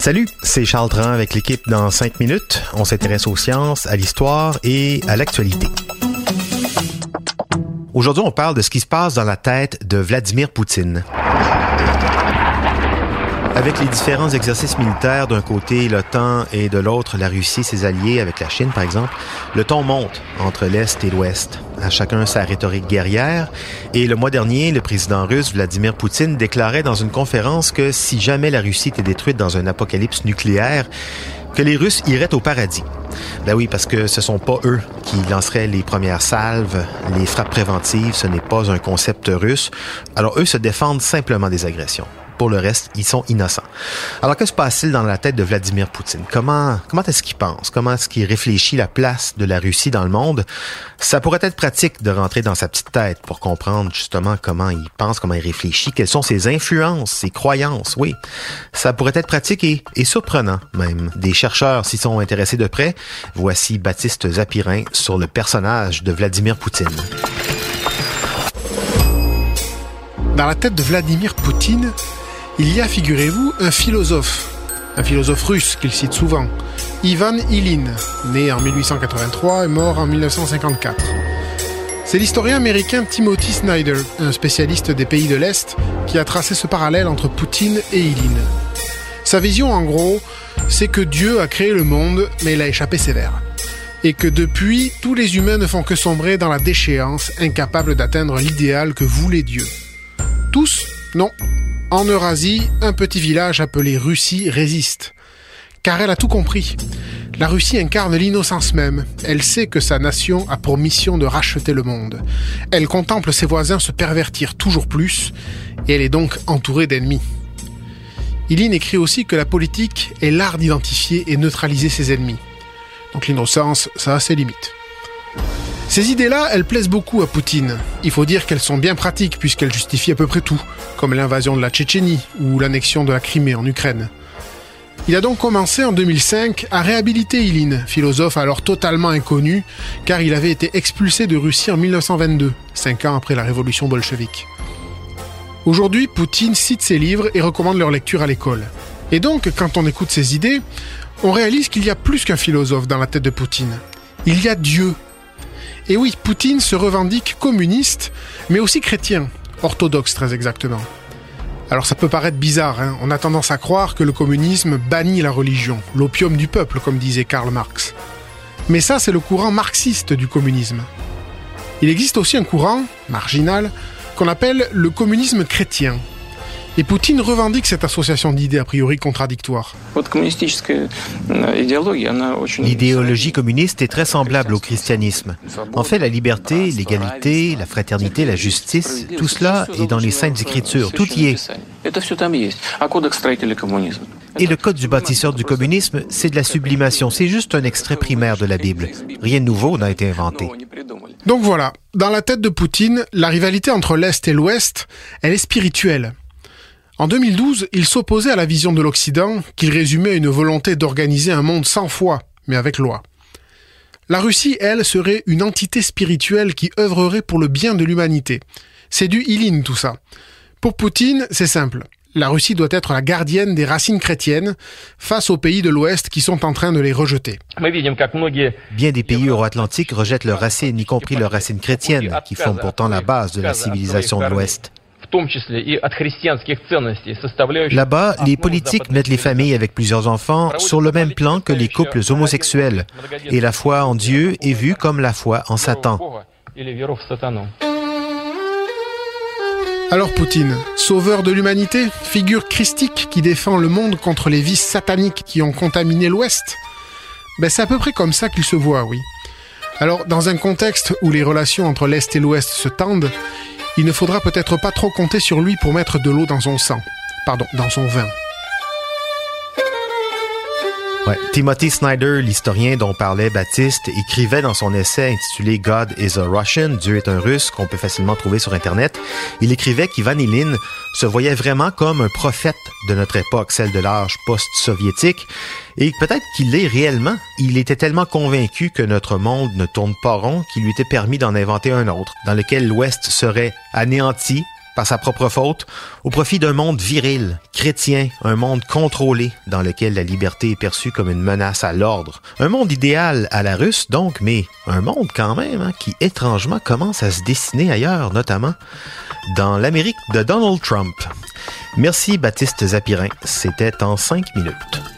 Salut, c'est Charles Tran avec l'équipe dans 5 minutes. On s'intéresse aux sciences, à l'histoire et à l'actualité. Aujourd'hui, on parle de ce qui se passe dans la tête de Vladimir Poutine. Avec les différents exercices militaires d'un côté l'OTAN et de l'autre la Russie ses alliés avec la Chine par exemple, le ton monte entre l'Est et l'Ouest. À chacun sa rhétorique guerrière. Et le mois dernier, le président russe Vladimir Poutine déclarait dans une conférence que si jamais la Russie était détruite dans un apocalypse nucléaire, que les Russes iraient au paradis. Ben oui, parce que ce sont pas eux qui lanceraient les premières salves, les frappes préventives, ce n'est pas un concept russe. Alors eux se défendent simplement des agressions. Pour le reste, ils sont innocents. Alors, que se passe-t-il dans la tête de Vladimir Poutine? Comment, est-ce qu'il pense? Comment est-ce qu'il réfléchit la place de la Russie dans le monde? Ça pourrait être pratique de rentrer dans sa petite tête pour comprendre justement comment il pense, comment il réfléchit, quelles sont ses influences, ses croyances. Oui, ça pourrait être pratique et, et surprenant même. Des chercheurs s'y sont intéressés de près. Voici Baptiste Zapirin sur le personnage de Vladimir Poutine. Dans la tête de Vladimir Poutine, il y a, figurez-vous, un philosophe, un philosophe russe qu'il cite souvent, Ivan Ilin, né en 1883 et mort en 1954. C'est l'historien américain Timothy Snyder, un spécialiste des pays de l'Est, qui a tracé ce parallèle entre Poutine et Ilin. Sa vision, en gros, c'est que Dieu a créé le monde, mais il a échappé sévère. Et que depuis, tous les humains ne font que sombrer dans la déchéance, incapables d'atteindre l'idéal que voulait Dieu. Tous? Non, en Eurasie, un petit village appelé Russie résiste. Car elle a tout compris. La Russie incarne l'innocence même. Elle sait que sa nation a pour mission de racheter le monde. Elle contemple ses voisins se pervertir toujours plus, et elle est donc entourée d'ennemis. Iline écrit aussi que la politique est l'art d'identifier et neutraliser ses ennemis. Donc l'innocence, ça a ses limites. Ces idées-là, elles plaisent beaucoup à Poutine. Il faut dire qu'elles sont bien pratiques puisqu'elles justifient à peu près tout, comme l'invasion de la Tchétchénie ou l'annexion de la Crimée en Ukraine. Il a donc commencé en 2005 à réhabiliter Ilin, philosophe alors totalement inconnu, car il avait été expulsé de Russie en 1922, cinq ans après la révolution bolchevique. Aujourd'hui, Poutine cite ses livres et recommande leur lecture à l'école. Et donc, quand on écoute ses idées, on réalise qu'il y a plus qu'un philosophe dans la tête de Poutine. Il y a Dieu et oui, Poutine se revendique communiste, mais aussi chrétien, orthodoxe très exactement. Alors ça peut paraître bizarre, hein. on a tendance à croire que le communisme bannit la religion, l'opium du peuple, comme disait Karl Marx. Mais ça, c'est le courant marxiste du communisme. Il existe aussi un courant, marginal, qu'on appelle le communisme chrétien, et Poutine revendique cette association d'idées a priori contradictoires. L'idéologie communiste est très semblable au christianisme. En fait, la liberté, l'égalité, la fraternité, la justice, tout cela est dans les saintes écritures, tout y est. Et le code du bâtisseur du communisme, c'est de la sublimation, c'est juste un extrait primaire de la Bible. Rien de nouveau n'a été inventé. Donc voilà, dans la tête de Poutine, la rivalité entre l'Est et l'Ouest, elle est spirituelle. En 2012, il s'opposait à la vision de l'Occident, qu'il résumait à une volonté d'organiser un monde sans foi, mais avec loi. La Russie, elle, serait une entité spirituelle qui œuvrerait pour le bien de l'humanité. C'est du Ilin tout ça. Pour Poutine, c'est simple. La Russie doit être la gardienne des racines chrétiennes face aux pays de l'Ouest qui sont en train de les rejeter. Bien des pays euro-atlantiques rejettent leurs racines, y compris leurs racines chrétiennes, qui font pourtant la base de la civilisation de l'Ouest. Là-bas, les politiques mettent les familles avec plusieurs enfants sur le même plan que les couples homosexuels, et la foi en Dieu est vue comme la foi en Satan. Alors Poutine, sauveur de l'humanité, figure christique qui défend le monde contre les vices sataniques qui ont contaminé l'Ouest. Ben, C'est à peu près comme ça qu'il se voit, oui. Alors, dans un contexte où les relations entre l'Est et l'Ouest se tendent, il ne faudra peut-être pas trop compter sur lui pour mettre de l'eau dans son sang. Pardon, dans son vin. Timothy Snyder, l'historien dont parlait Baptiste, écrivait dans son essai intitulé God is a Russian, Dieu est un russe, qu'on peut facilement trouver sur Internet. Il écrivait qu'Ivan Ilin se voyait vraiment comme un prophète de notre époque, celle de l'âge post-soviétique, et peut-être qu'il l'est réellement. Il était tellement convaincu que notre monde ne tourne pas rond qu'il lui était permis d'en inventer un autre, dans lequel l'Ouest serait anéanti par sa propre faute, au profit d'un monde viril, chrétien, un monde contrôlé, dans lequel la liberté est perçue comme une menace à l'ordre. Un monde idéal à la russe, donc, mais un monde quand même hein, qui étrangement commence à se dessiner ailleurs, notamment dans l'Amérique de Donald Trump. Merci Baptiste Zapirin, c'était en cinq minutes.